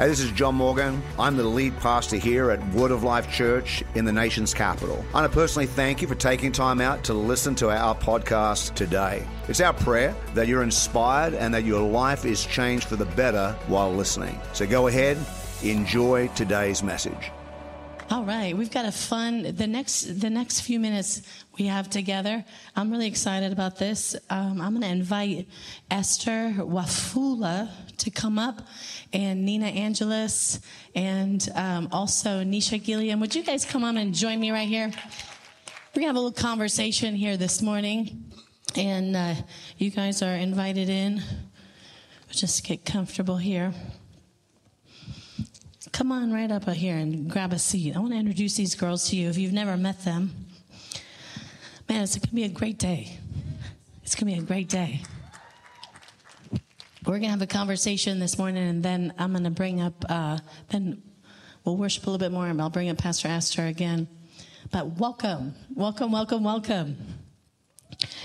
Hey, this is John Morgan. I'm the lead pastor here at Word of Life Church in the nation's capital. I want to personally thank you for taking time out to listen to our podcast today. It's our prayer that you're inspired and that your life is changed for the better while listening. So go ahead, enjoy today's message. All right, we've got a fun the next the next few minutes we have together. I'm really excited about this. Um, I'm going to invite Esther Wafula to come up, and Nina Angeles, and um, also Nisha Gilliam. Would you guys come on and join me right here? We're gonna have a little conversation here this morning, and uh, you guys are invited in. Just get comfortable here come on right up here and grab a seat. I want to introduce these girls to you if you've never met them. Man, it's going to be a great day. It's going to be a great day. We're going to have a conversation this morning, and then I'm going to bring up, uh, then we'll worship a little bit more, and I'll bring up Pastor Esther again. But welcome, welcome, welcome, welcome.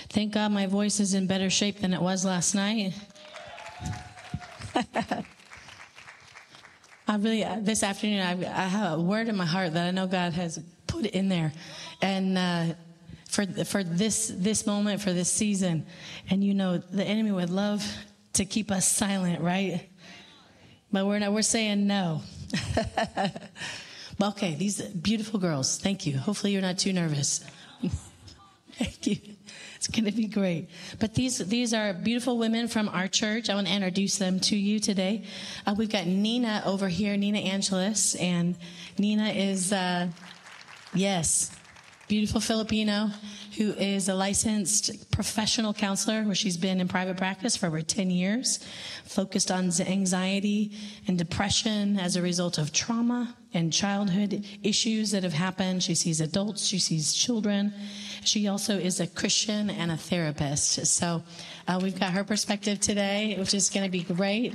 Thank God my voice is in better shape than it was last night. I really, uh, this afternoon, I, I, have a word in my heart that I know God has put in there. And, uh, for, for this, this moment, for this season. And you know, the enemy would love to keep us silent, right? But we're not, we're saying no. okay, these beautiful girls, thank you. Hopefully you're not too nervous. thank you. It's going to be great. But these these are beautiful women from our church. I want to introduce them to you today. Uh, we've got Nina over here, Nina Angeles, and Nina is uh, yes, beautiful Filipino who is a licensed professional counselor where she's been in private practice for over 10 years, focused on anxiety and depression as a result of trauma and childhood issues that have happened. She sees adults, she sees children. She also is a Christian and a therapist. So uh, we've got her perspective today, which is going to be great.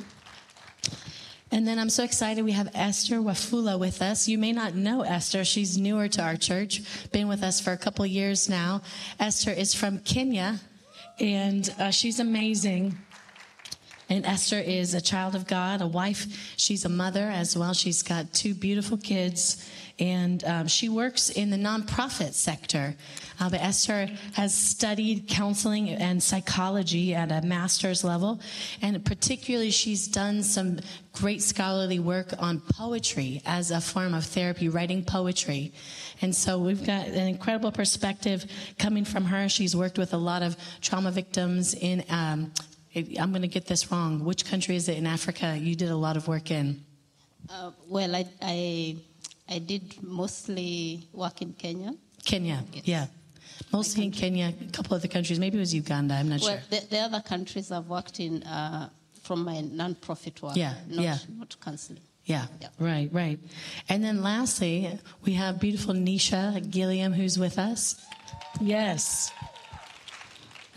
And then I'm so excited we have Esther Wafula with us. You may not know Esther. She's newer to our church, been with us for a couple years now. Esther is from Kenya, and uh, she's amazing. And Esther is a child of God, a wife. She's a mother as well. She's got two beautiful kids, and um, she works in the nonprofit sector. Uh, but Esther has studied counseling and psychology at a master's level, and particularly she's done some great scholarly work on poetry as a form of therapy, writing poetry. And so we've got an incredible perspective coming from her. She's worked with a lot of trauma victims in, um, I'm going to get this wrong. Which country is it in Africa you did a lot of work in? Uh, well, I, I, I did mostly work in Kenya. Kenya, yes. yeah. Mostly in Kenya, a couple of other countries. Maybe it was Uganda. I'm not well, sure. The, the, other countries I've worked in uh, from my non-profit work. Yeah, not, yeah. Not counseling. Yeah, yeah, right, right. And then lastly, we have beautiful Nisha Gilliam who's with us. Yes.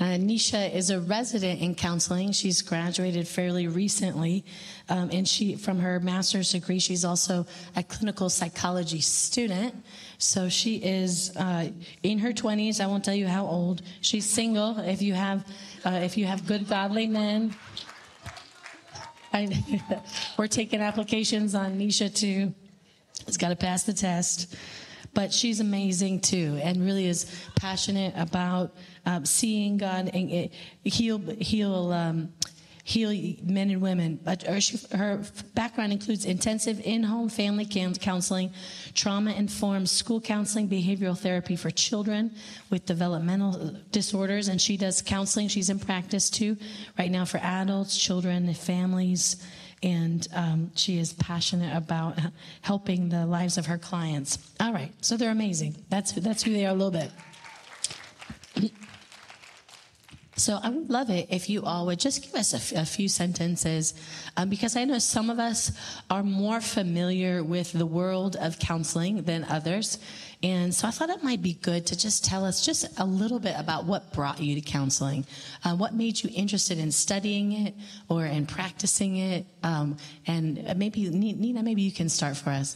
Uh, Nisha is a resident in counseling. She's graduated fairly recently, um, and she, from her master's degree, she's also a clinical psychology student. So she is uh, in her 20s. I won't tell you how old. She's single. If you have, uh, if you have good godly men, I, we're taking applications on Nisha too. It's got to pass the test, but she's amazing too, and really is passionate about um, seeing God and heal heal um, heal men and women. But her, background includes intensive in-home family counseling, trauma-informed school counseling, behavioral therapy for children with developmental disorders, and she does counseling. She's in practice too right now for adults, children, families. And um, she is passionate about helping the lives of her clients. All right, so they're amazing. That's that's who they are a little bit. So I would love it if you all would just give us a, f- a few sentences, um, because I know some of us are more familiar with the world of counseling than others. And so I thought it might be good to just tell us just a little bit about what brought you to counseling, uh, what made you interested in studying it or in practicing it. Um, and maybe, Nina, maybe you can start for us.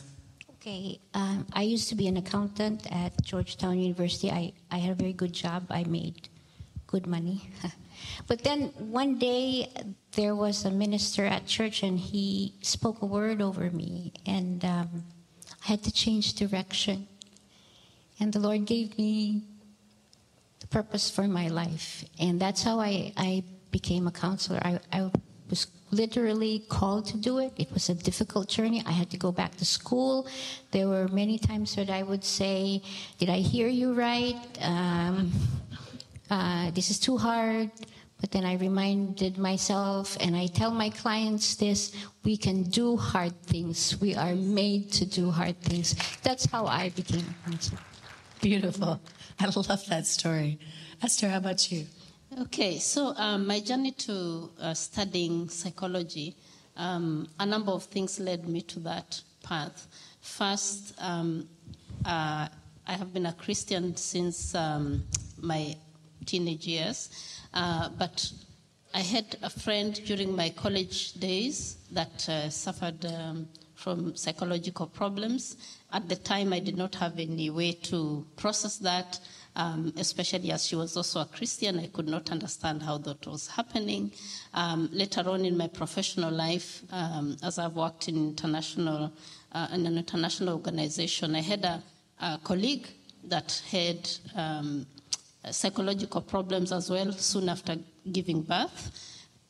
Okay, um, I used to be an accountant at Georgetown University. I, I had a very good job. I made good money. but then one day there was a minister at church and he spoke a word over me, and um, I had to change direction. And the Lord gave me the purpose for my life. And that's how I, I became a counselor. I, I was literally called to do it. It was a difficult journey. I had to go back to school. There were many times that I would say, Did I hear you right? Um, uh, this is too hard. But then I reminded myself, and I tell my clients this we can do hard things. We are made to do hard things. That's how I became a counselor. Beautiful. I love that story. Esther, how about you? Okay, so um, my journey to uh, studying psychology, um, a number of things led me to that path. First, um, uh, I have been a Christian since um, my teenage years, uh, but I had a friend during my college days that uh, suffered um, from psychological problems. At the time, I did not have any way to process that, um, especially as she was also a Christian. I could not understand how that was happening. Um, later on in my professional life, um, as I've worked in international uh, in an international organization, I had a, a colleague that had um, psychological problems as well soon after giving birth.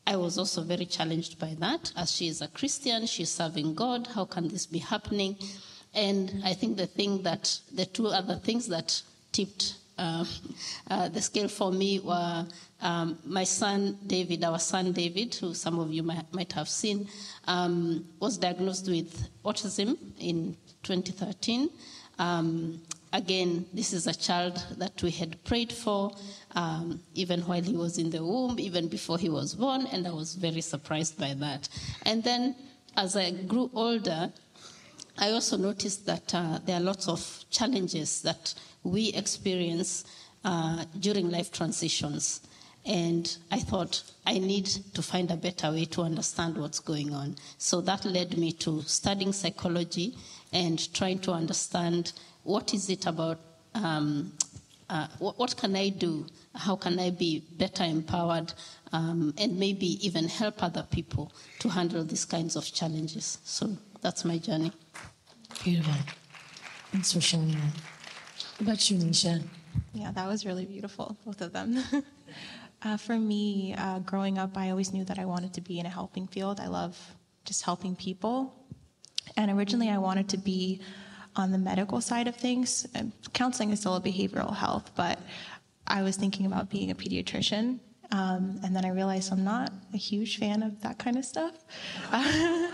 I was also very challenged by that. As she is a Christian, she's serving God. How can this be happening? And I think the thing that, the two other things that tipped uh, uh, the scale for me were um, my son David, our son David, who some of you might, might have seen, um, was diagnosed with autism in 2013. Um, again, this is a child that we had prayed for um, even while he was in the womb, even before he was born, and I was very surprised by that. And then as I grew older, I also noticed that uh, there are lots of challenges that we experience uh, during life transitions. And I thought I need to find a better way to understand what's going on. So that led me to studying psychology and trying to understand what is it about, um, uh, what, what, can I do? How can I be better empowered um, and maybe even help other people to handle these kinds of challenges? So that's my journey. Beautiful. Thanks for sharing that. What about you, Nisha? Yeah, that was really beautiful, both of them. uh, for me, uh, growing up, I always knew that I wanted to be in a helping field. I love just helping people. And originally, I wanted to be on the medical side of things. Counseling is still a behavioral health, but I was thinking about being a pediatrician. Um, and then I realized I'm not a huge fan of that kind of stuff. um,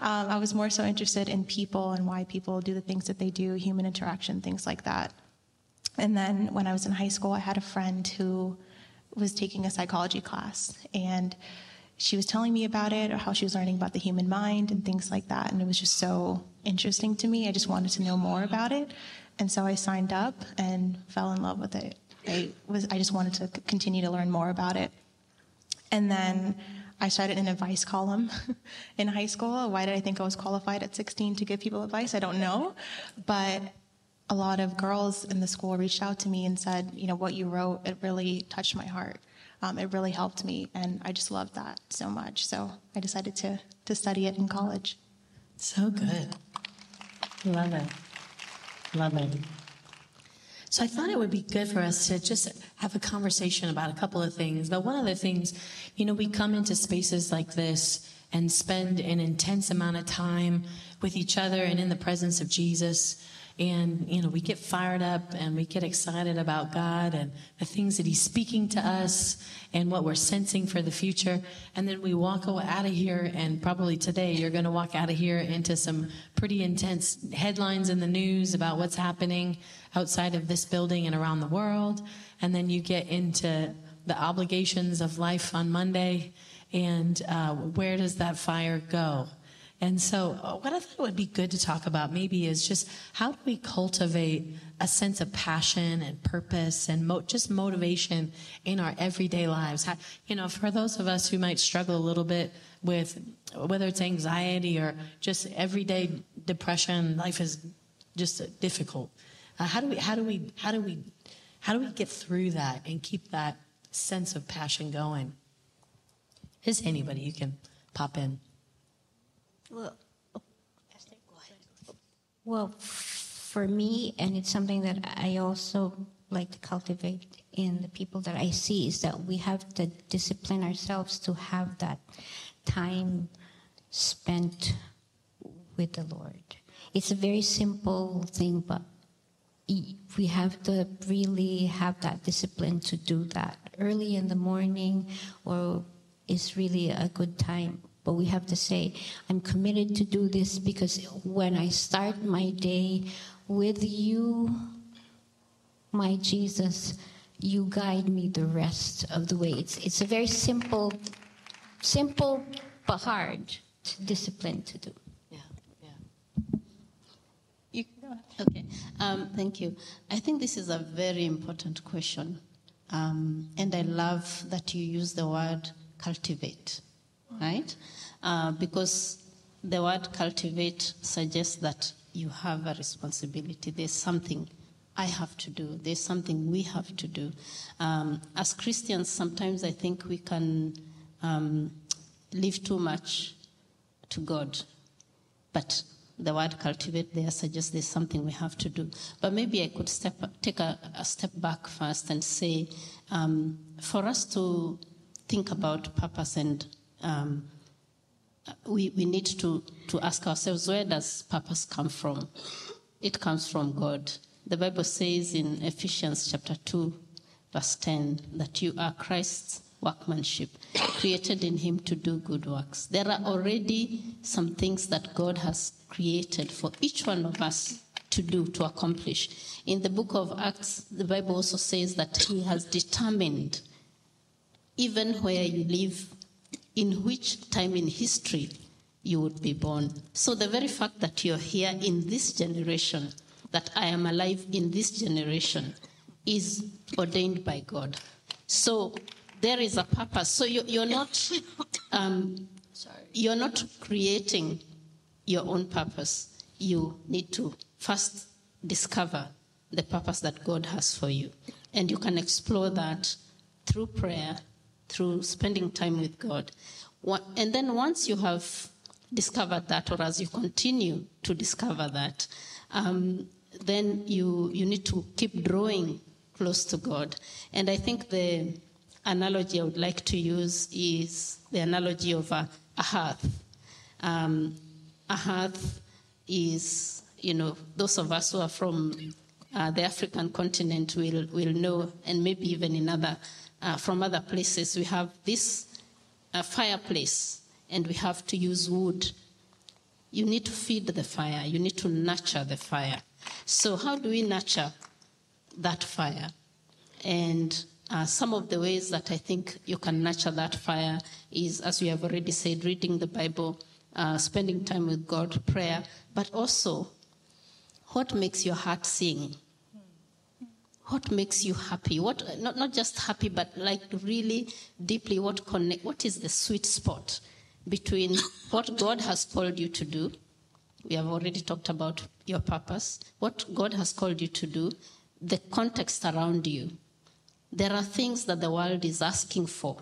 I was more so interested in people and why people do the things that they do, human interaction, things like that. And then when I was in high school, I had a friend who was taking a psychology class, and she was telling me about it, or how she was learning about the human mind and things like that. And it was just so interesting to me. I just wanted to know more mm-hmm. about it. And so I signed up and fell in love with it. I was I just wanted to continue to learn more about it. And then I started an advice column in high school. Why did I think I was qualified at 16 to give people advice? I don't know. But a lot of girls in the school reached out to me and said, you know, what you wrote, it really touched my heart. Um, it really helped me, and I just loved that so much. So I decided to, to study it in college. So good. Love it. Love it. So I thought it would be good for us to just have a conversation about a couple of things. But one of the things, you know, we come into spaces like this and spend an intense amount of time with each other and in the presence of Jesus and you know we get fired up and we get excited about god and the things that he's speaking to us and what we're sensing for the future. And then we walk out of here and probably today you're going to walk out of here into some pretty intense headlines in the news about what's happening outside of this building and around the world. And then you get into the obligations of life on monday and uh, where does that fire go and so, uh, what I thought it would be good to talk about maybe is just how do we cultivate a sense of passion and purpose and mo- just motivation in our everyday lives? How, you know, for those of us who might struggle a little bit with whether it's anxiety or just everyday depression, life is just difficult. Uh, how do we? How do we? How do we? How do we get through that and keep that sense of passion going. Is anybody you can pop in? Well, well, for me, and it's something that I also like to cultivate in the people that I see, is that we have to discipline ourselves to have that time spent with the Lord. It's a very simple thing, but we have to really have that discipline to do that early in the morning or is really a good time but we have to say i'm committed to do this because when i start my day with you my jesus you guide me the rest of the way it's, it's a very simple simple but hard discipline to do You, okay, um, thank you. I think this is a very important question. Um, and I love that you use the word cultivate, right? Uh, because the word cultivate suggests that you have a responsibility. There's something I have to do, there's something we have to do. Um, as Christians, sometimes I think we can um, leave too much to God. But the word cultivate there suggests there's something we have to do. But maybe I could step, take a, a step back first and say, um, for us to think about purpose and um, we, we need to, to ask ourselves, where does purpose come from? It comes from God. The Bible says in Ephesians chapter 2, verse 10, that you are Christ's workmanship, created in Him to do good works. There are already some things that God has created for each one of us to do, to accomplish. In the book of Acts, the Bible also says that He has determined, even where you live, in which time in history you would be born. So the very fact that you're here in this generation, that I am alive in this generation, is ordained by God. So there is a purpose. So you, are not, um, you're not creating your own purpose. You need to first discover the purpose that God has for you, and you can explore that through prayer, through spending time with God, and then once you have discovered that, or as you continue to discover that, um, then you you need to keep drawing close to God. And I think the analogy I would like to use is the analogy of a, a hearth. Um, a hearth is, you know, those of us who are from uh, the African continent will, will know, and maybe even in other, uh, from other places, we have this uh, fireplace and we have to use wood. You need to feed the fire, you need to nurture the fire. So, how do we nurture that fire? And uh, some of the ways that I think you can nurture that fire is, as we have already said, reading the Bible, uh, spending time with God, prayer, but also what makes your heart sing? What makes you happy? What not, not just happy, but like really deeply what connect what is the sweet spot between what God has called you to do? We have already talked about your purpose, what God has called you to do, the context around you, there are things that the world is asking for.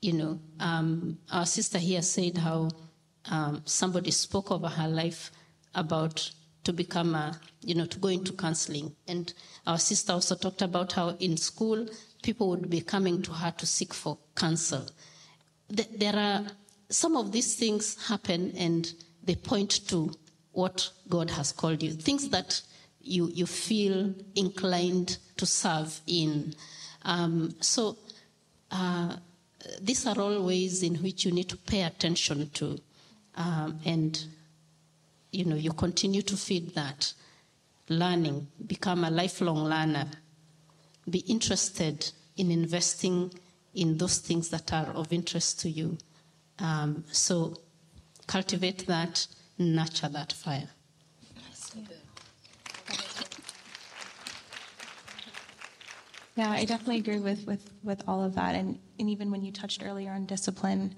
You know, um, our sister here said how um, somebody spoke over her life about to become a, you know, to go into counseling. And our sister also talked about how in school people would be coming to her to seek for counsel. There are some of these things happen and they point to what God has called you. Things that you, you feel inclined to serve in. Um, so uh, these are all ways in which you need to pay attention to. Um, and, you know, you continue to feed that. Learning, become a lifelong learner. Be interested in investing in those things that are of interest to you. Um, so cultivate that, nurture that fire. Yeah, I definitely agree with, with, with all of that. And, and even when you touched earlier on discipline,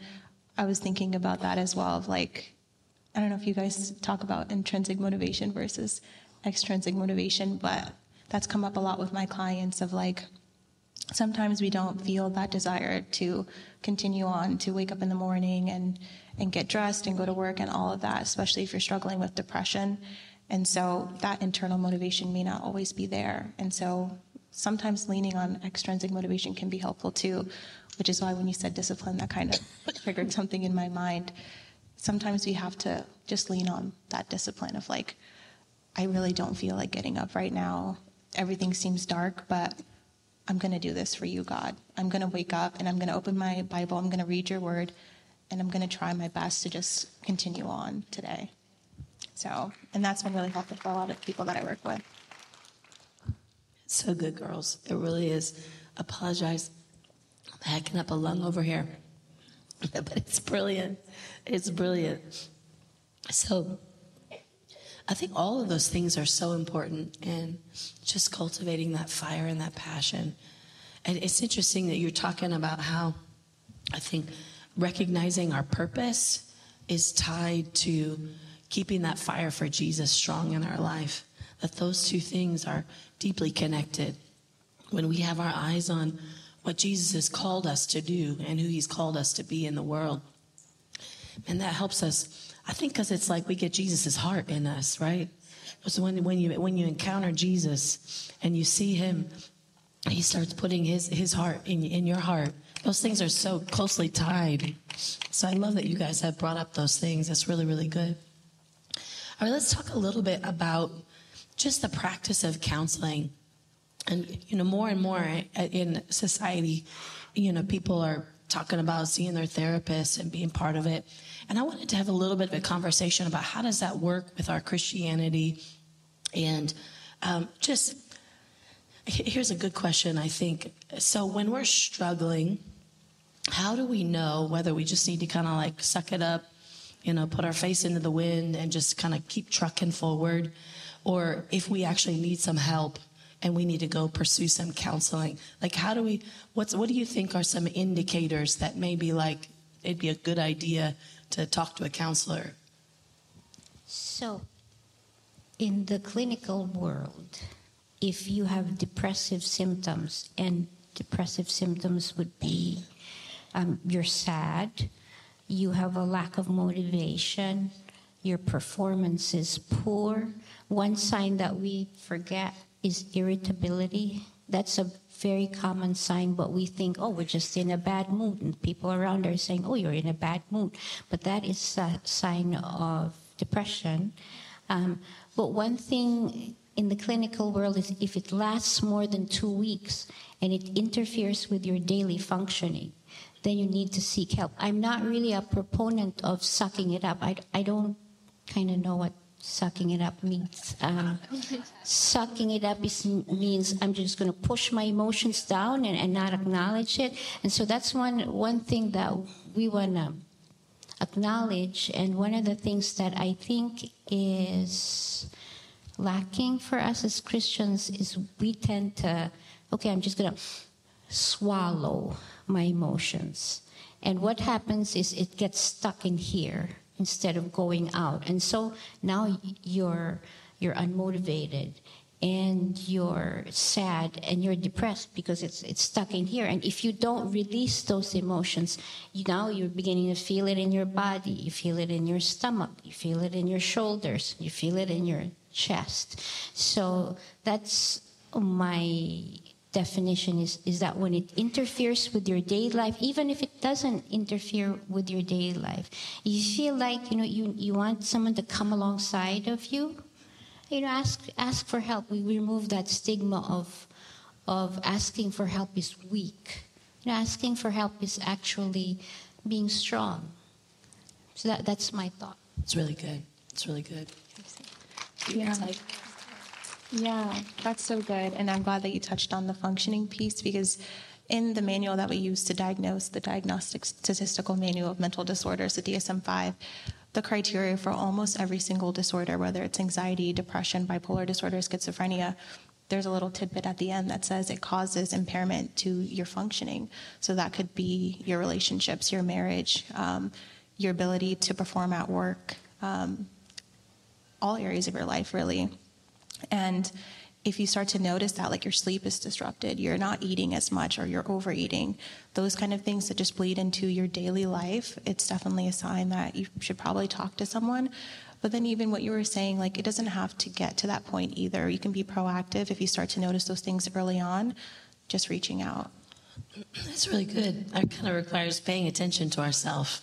I was thinking about that as well of like, I don't know if you guys talk about intrinsic motivation versus extrinsic motivation, but that's come up a lot with my clients of like, sometimes we don't feel that desire to continue on, to wake up in the morning and, and get dressed and go to work and all of that, especially if you're struggling with depression. And so that internal motivation may not always be there. And so sometimes leaning on extrinsic motivation can be helpful too, which is why when you said discipline, that kind of triggered something in my mind. Sometimes we have to just lean on that discipline of like, I really don't feel like getting up right now. Everything seems dark, but I'm going to do this for you, God. I'm going to wake up and I'm going to open my Bible. I'm going to read your word and I'm going to try my best to just continue on today. So, and that's been really helpful for a lot of people that I work with. So good, girls. It really is. Apologize. I'm hacking up a lung over here. but it's brilliant. It's brilliant. So, I think all of those things are so important and just cultivating that fire and that passion. And it's interesting that you're talking about how I think recognizing our purpose is tied to keeping that fire for Jesus strong in our life. That those two things are deeply connected. When we have our eyes on what Jesus has called us to do and who he's called us to be in the world, and that helps us I think because it's like we get Jesus' heart in us, right? So when, when, you, when you encounter Jesus and you see him, he starts putting his, his heart in, in your heart. Those things are so closely tied. So I love that you guys have brought up those things. That's really, really good. All right, let's talk a little bit about just the practice of counseling. And, you know, more and more in society, you know, people are talking about seeing their therapist and being part of it. And I wanted to have a little bit of a conversation about how does that work with our Christianity, and um, just here's a good question. I think so. When we're struggling, how do we know whether we just need to kind of like suck it up, you know, put our face into the wind and just kind of keep trucking forward, or if we actually need some help and we need to go pursue some counseling? Like, how do we? What's what do you think are some indicators that maybe like it'd be a good idea to talk to a counselor? So, in the clinical world, if you have depressive symptoms, and depressive symptoms would be um, you're sad, you have a lack of motivation, your performance is poor. One sign that we forget is irritability. That's a very common sign, but we think, oh, we're just in a bad mood. And people around are saying, oh, you're in a bad mood. But that is a sign of depression. Um, but one thing in the clinical world is if it lasts more than two weeks and it interferes with your daily functioning, then you need to seek help. I'm not really a proponent of sucking it up. I, I don't kind of know what sucking it up means. Um, sucking it up is, means I'm just going to push my emotions down and, and, not acknowledge it. And so that's one one thing that we want to acknowledge. And one of the things that I think is lacking for us as Christians is we tend to, okay, I'm just going to swallow my emotions. And what happens is it gets stuck in here instead of going out. And so now you're you're unmotivated and you're sad and you're depressed because it's it's stuck in here. And if you don't release those emotions, you now you're beginning to feel it in your body, you feel it in your stomach, you feel it in your shoulders, you feel it in your chest. So that's my definition is, is that when it interferes with your daily life, even if it doesn't interfere with your daily life, you feel like, you know, you, you want someone to come alongside of you, you know, ask, ask for help. We remove that stigma of, of asking for help is weak. You know, asking for help is actually being strong. So that, that's my thought. It's really good. It's really good. Yeah. Yeah, that's so good. And I'm glad that you touched on the functioning piece because in the manual that we use to diagnose the Diagnostic Statistical Manual of Mental Disorders, the DSM 5, the criteria for almost every single disorder, whether it's anxiety, depression, bipolar disorder, schizophrenia, there's a little tidbit at the end that says it causes impairment to your functioning. So that could be your relationships, your marriage, um, your ability to perform at work, um, all areas of your life, really. And if you start to notice that like your sleep is disrupted, you're not eating as much or you're overeating, those kind of things that just bleed into your daily life, it's definitely a sign that you should probably talk to someone. But then even what you were saying, like it doesn't have to get to that point either. You can be proactive if you start to notice those things early on, just reaching out. That's really good. That kind of requires paying attention to ourselves.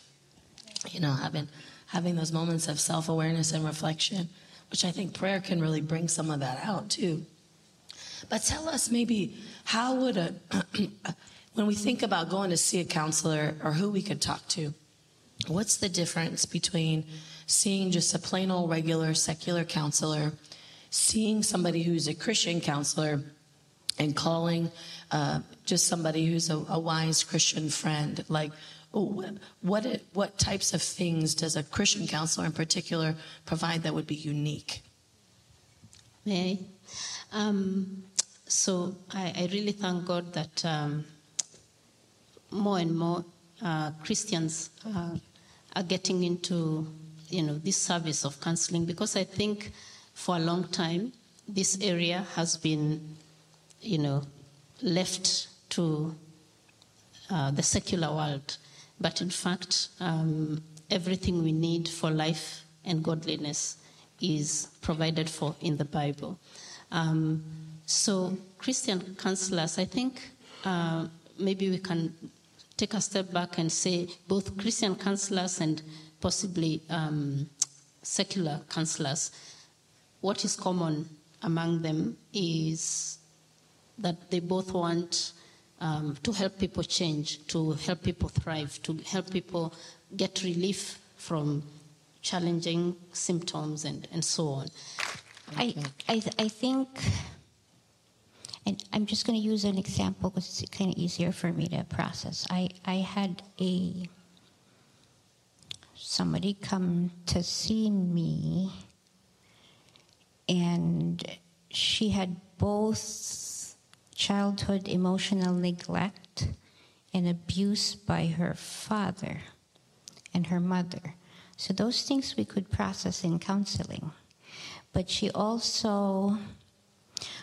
You know, having having those moments of self awareness and reflection, which I think prayer can really bring some of that out too. But tell us maybe how would a when we think about going to see a counselor or who we could talk to, what's the difference between seeing just a plain old regular secular counselor, seeing somebody who's a Christian counselor, and calling uh, just somebody who's a, a, wise Christian friend? Like, what, what, what types of things does a Christian counselor in particular provide that would be unique? May um, so I, I, really thank God that um, more and more uh, Christians uh, are getting into you know this service of counseling because I think for a long time this area has been you know left to uh, the secular world, but in fact um, everything we need for life and godliness is provided for in the Bible. Um, so, Christian counselors, I think uh, maybe we can take a step back and say both Christian counselors and possibly um, secular counselors, what is common among them is that they both want um, to help people change, to help people thrive, to help people get relief from challenging symptoms and, and so on. I, I, I think and I'm just going to use an example because it's kind of easier for me to process. I, I had a somebody come to see me, and she had both childhood emotional neglect and abuse by her father and her mother. So, those things we could process in counseling. But she also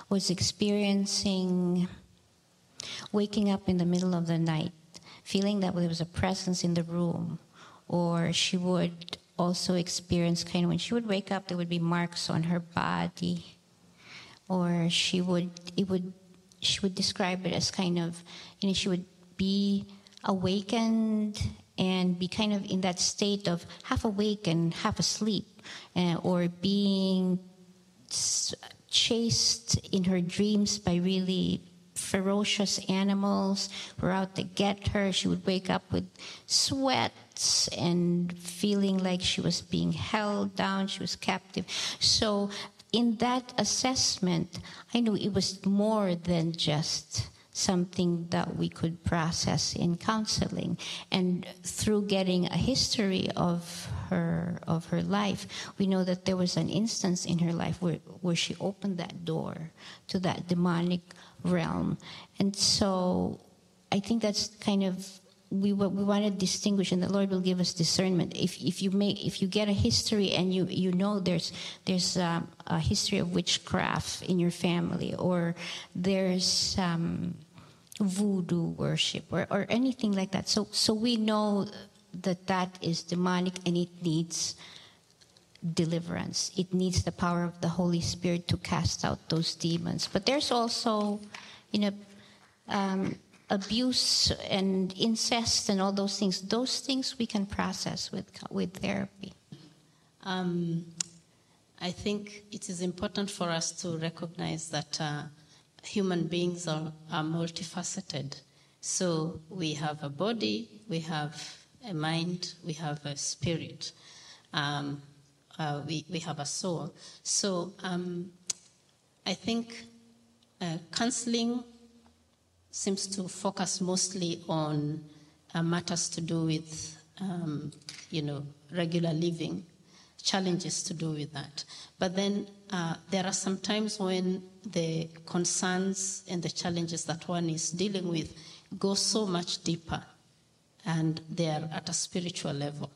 was experiencing waking up in the middle of the night, feeling that there was a presence in the room, or she would also experience kind of when she would wake up, there would be marks on her body, or she would it would she would describe it as kind of you know she would be awakened and be kind of in that state of half awake and half asleep, uh, or being chased in her dreams by really ferocious animals were out to get her. She would wake up with sweats and feeling like she was being held down, she was captive. So, in that assessment, I knew it was more than just something that we could process in counseling. And through getting a history of her of her life, we know that there was an instance in her life where, where she opened that door to that demonic realm. And so I think that's kind of we we want to distinguish, and the Lord will give us discernment. If if you make if you get a history and you you know there's there's um, a history of witchcraft in your family, or there's um, voodoo worship or, or anything like that. So, so we know that that is demonic and it needs deliverance. It needs the power of the Holy Spirit to cast out those demons. But there's also, you know, um, abuse and incest and all those things. Those things we can process with with therapy. Um, I think it is important for us to recognize that. Uh, human beings are, are multifaceted. So we have a body, we have a mind, we have a spirit, um, uh, we, we have a soul. So um, I think uh, counseling seems to focus mostly on uh, matters to do with, um, you know, regular living, challenges to do with that. But then uh, there are some times when the concerns and the challenges that one is dealing with go so much deeper and they are at a spiritual level.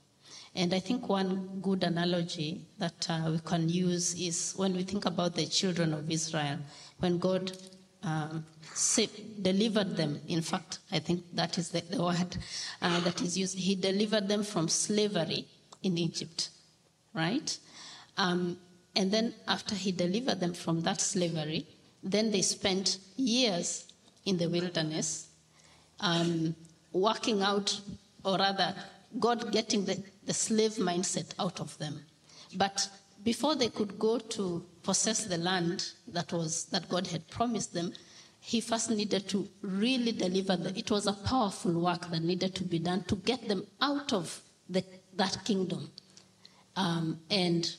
And I think one good analogy that uh, we can use is when we think about the children of Israel, when God um, saved, delivered them. In fact, I think that is the, the word uh, that is used. He delivered them from slavery in Egypt, right? Um, and then after he delivered them from that slavery, then they spent years in the wilderness, um, working out, or rather, God getting the, the slave mindset out of them. But before they could go to possess the land that was that God had promised them, he first needed to really deliver the, it was a powerful work that needed to be done to get them out of the, that kingdom um, and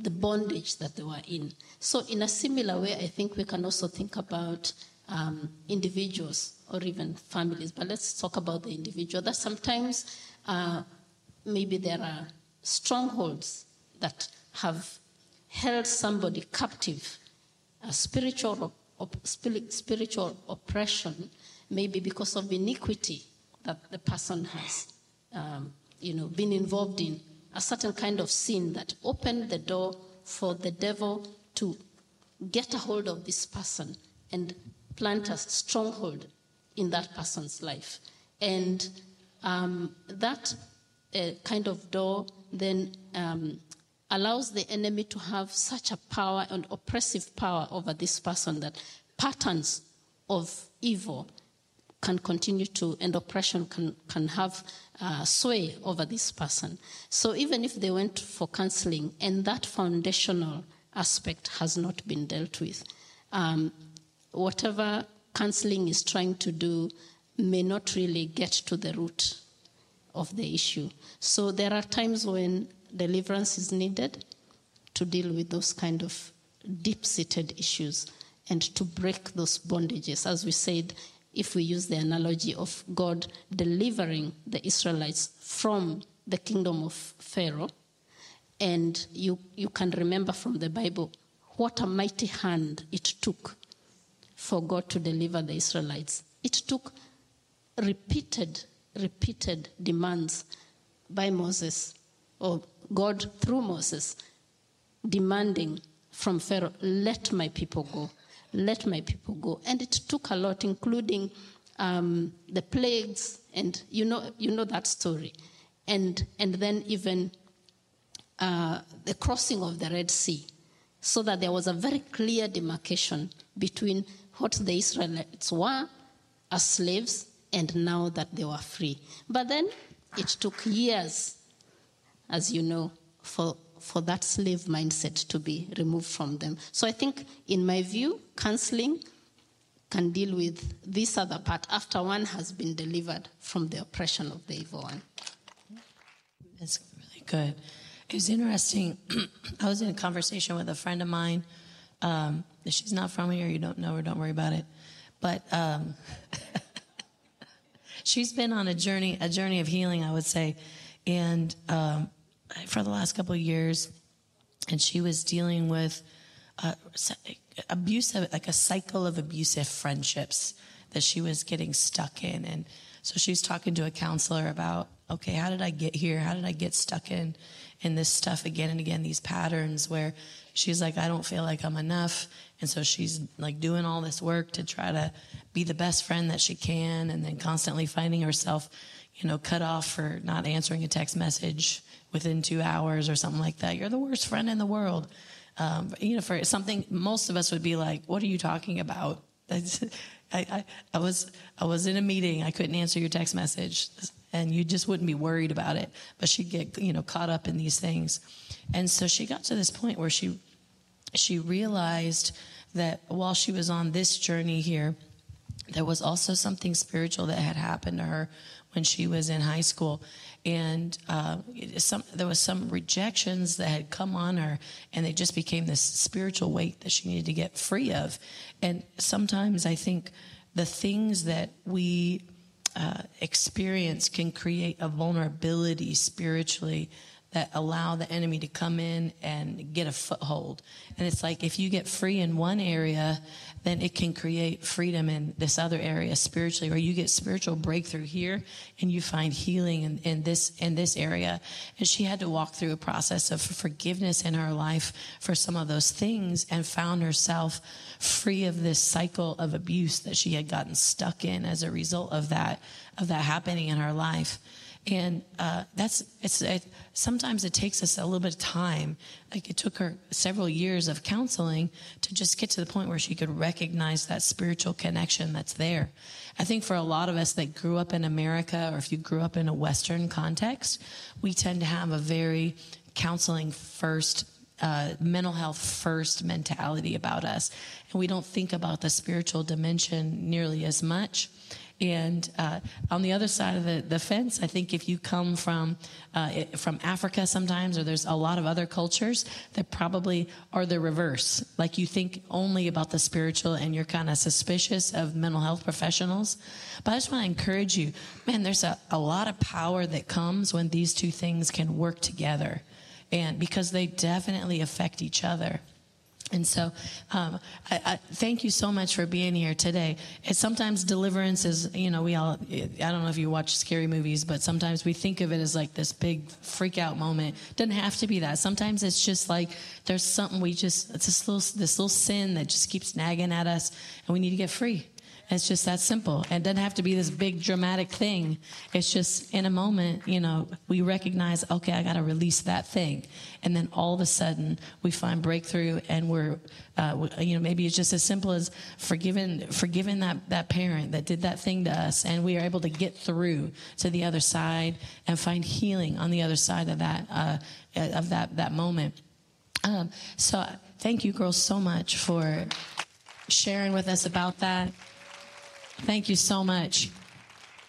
the bondage that they were in. So, in a similar way, I think we can also think about um, individuals or even families. But let's talk about the individual. That sometimes uh, maybe there are strongholds that have held somebody captive, a spiritual, op- spiritual oppression, maybe because of iniquity that the person has, um, you know, been involved in, a certain kind of sin that opened the door for the devil to get a hold of this person and plant a stronghold in that person's life. And um, that uh, kind of door then um, allows the enemy to have such a power and oppressive power over this person that patterns of evil can continue to, and oppression can, can have uh, sway over this person. So even if they went for counseling and that foundational aspect has not been dealt with, um, whatever counseling is trying to do may not really get to the root of the issue. So there are times when deliverance is needed to deal with those kind of deep seated issues and to break those bondages. As we said, if we use the analogy of God delivering the Israelites from the kingdom of Pharaoh, and you, you can remember from the Bible what a mighty hand it took for God to deliver the Israelites. It took repeated, repeated demands by Moses, or God through Moses, demanding from Pharaoh, let my people go, let my people go. And it took a lot, including um, the plagues, and you know, you know that story. And, and then even uh, the crossing of the Red Sea, so that there was a very clear demarcation between what the Israelites were as slaves and now that they were free. But then it took years, as you know, for, for that slave mindset to be removed from them. So I think, in my view, counseling can deal with this other part after one has been delivered from the oppression of the evil one. That's really good. It was interesting. I was in a conversation with a friend of mine. Um, she's not from here. You don't know her. Don't worry about it. But um, she's been on a journey, a journey of healing, I would say, and um, for the last couple of years, and she was dealing with uh, abusive, like a cycle of abusive friendships that she was getting stuck in, and so she was talking to a counselor about, okay, how did I get here? How did I get stuck in in this stuff again and again? These patterns where she's like, I don't feel like I'm enough. And so she's like doing all this work to try to be the best friend that she can and then constantly finding herself, you know, cut off for not answering a text message within two hours or something like that. You're the worst friend in the world. Um, you know, for something most of us would be like, what are you talking about? I, I, I was I was in a meeting. I couldn't answer your text message, and you just wouldn't be worried about it. But she'd get you know caught up in these things, and so she got to this point where she she realized that while she was on this journey here, there was also something spiritual that had happened to her when she was in high school. And uh, some, there was some rejections that had come on her, and they just became this spiritual weight that she needed to get free of. And sometimes I think the things that we uh, experience can create a vulnerability spiritually that allow the enemy to come in and get a foothold. And it's like if you get free in one area, then it can create freedom in this other area spiritually, or you get spiritual breakthrough here and you find healing in, in this in this area. And she had to walk through a process of forgiveness in her life for some of those things and found herself free of this cycle of abuse that she had gotten stuck in as a result of that of that happening in her life and uh, that's it's it, sometimes it takes us a little bit of time. Like it took her several years of counseling to just get to the point where she could recognize that spiritual connection that's there. I think for a lot of us that grew up in america or if you grew up in a western context we tend to have a very counseling first uh, mental health first mentality about us. And we don't think about the spiritual dimension nearly as much and uh, on the other side of the, the fence, I think if you come from uh, from Africa sometimes, or there's a lot of other cultures that probably are the reverse. Like you think only about the spiritual, and you're kind of suspicious of mental health professionals. But I just want to encourage you, man. There's a, a lot of power that comes when these two things can work together, and because they definitely affect each other. And so, um, I, I, thank you so much for being here today. It's sometimes deliverance is, you know, we all, I don't know if you watch scary movies, but sometimes we think of it as like this big freak out moment. Doesn't have to be that. Sometimes it's just like there's something we just, it's this little, this little sin that just keeps nagging at us and we need to get free. It's just that simple. It doesn't have to be this big dramatic thing. It's just in a moment, you know, we recognize, okay, I got to release that thing. And then all of a sudden we find breakthrough and we're, uh, you know, maybe it's just as simple as forgiving, forgiving that, that parent that did that thing to us. And we are able to get through to the other side and find healing on the other side of that, uh, of that, that moment. Um, so thank you girls so much for sharing with us about that. Thank you so much.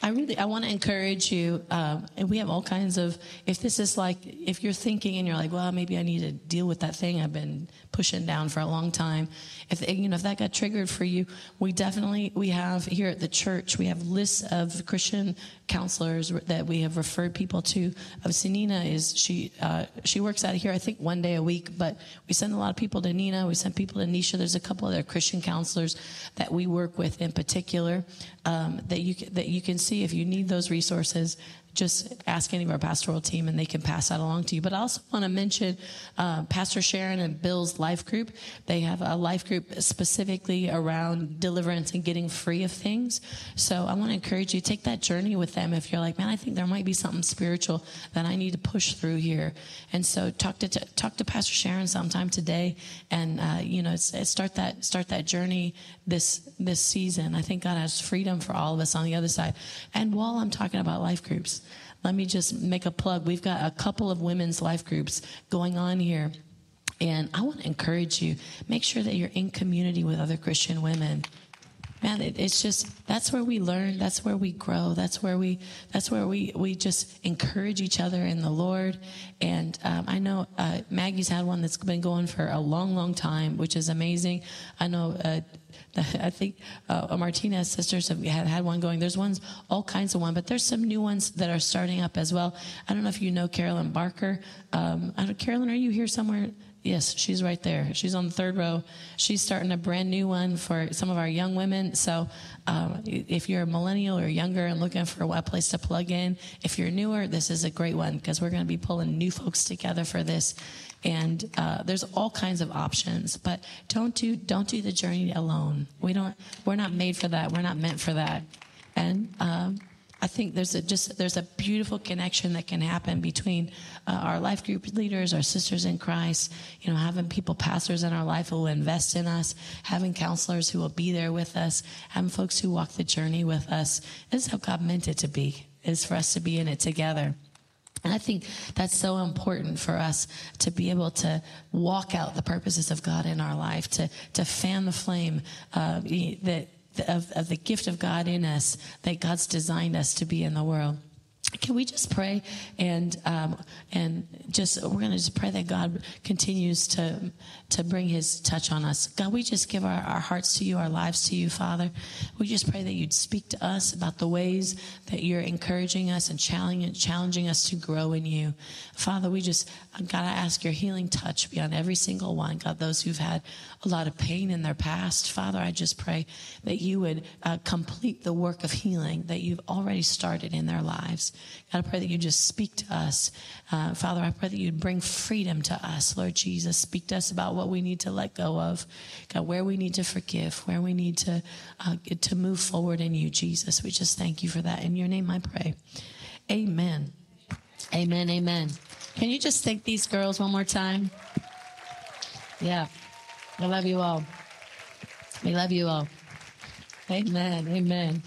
I really I want to encourage you. Uh, and we have all kinds of. If this is like, if you're thinking and you're like, well, maybe I need to deal with that thing I've been pushing down for a long time. If you know if that got triggered for you, we definitely we have here at the church we have lists of Christian counselors that we have referred people to. Obviously, Nina is she uh, she works out here I think one day a week, but we send a lot of people to Nina. We send people to Nisha. There's a couple other Christian counselors that we work with in particular um, that you that you can see if you need those resources just ask any of our pastoral team and they can pass that along to you. But I also want to mention uh, Pastor Sharon and Bill's life group. They have a life group specifically around deliverance and getting free of things. So I want to encourage you take that journey with them if you're like, man, I think there might be something spiritual that I need to push through here. And so talk to talk to Pastor Sharon sometime today, and uh, you know start that start that journey this this season. I think God has freedom for all of us on the other side. And while I'm talking about life groups let me just make a plug. We've got a couple of women's life groups going on here. And I want to encourage you make sure that you're in community with other Christian women. Man, it, it's just that's where we learn. That's where we grow. That's where we that's where we we just encourage each other in the Lord. And um, I know uh, Maggie's had one that's been going for a long, long time, which is amazing. I know uh, I think uh, Martinez sisters have had, one going. There's ones, all kinds of one, but there's some new ones that are starting up as well. I don't know if you know Carolyn Barker. Um, Carolyn, are you here somewhere? Yes, she's right there. She's on the third row. She's starting a brand new one for some of our young women. So, um, if you're a millennial or younger and looking for a place to plug in, if you're newer, this is a great one because we're going to be pulling new folks together for this and uh, there's all kinds of options but don't do don't do the journey alone we don't we're not made for that we're not meant for that and um, I think there's a just there's a beautiful connection that can happen between uh, our life group leaders, our sisters in Christ. You know, having people, pastors in our life who will invest in us, having counselors who will be there with us, having folks who walk the journey with us. This is how God meant it to be. Is for us to be in it together. And I think that's so important for us to be able to walk out the purposes of God in our life, to, to fan the flame uh, that, of, of the gift of God in us that God's designed us to be in the world. Can we just pray and um, and just we're going to just pray that God continues to to bring His touch on us. God, we just give our, our hearts to you, our lives to you, Father. We just pray that you'd speak to us about the ways that you're encouraging us and challenging challenging us to grow in you, Father. We just God, I ask your healing touch beyond every single one. God, those who've had a lot of pain in their past, Father, I just pray that you would uh, complete the work of healing that you've already started in their lives. God, I pray that you just speak to us. Uh, Father, I pray that you'd bring freedom to us, Lord Jesus. Speak to us about what we need to let go of, God, where we need to forgive, where we need to, uh, to move forward in you, Jesus. We just thank you for that. In your name I pray. Amen. Amen. Amen. Can you just thank these girls one more time? Yeah. I love you all. We love you all. Amen. Amen.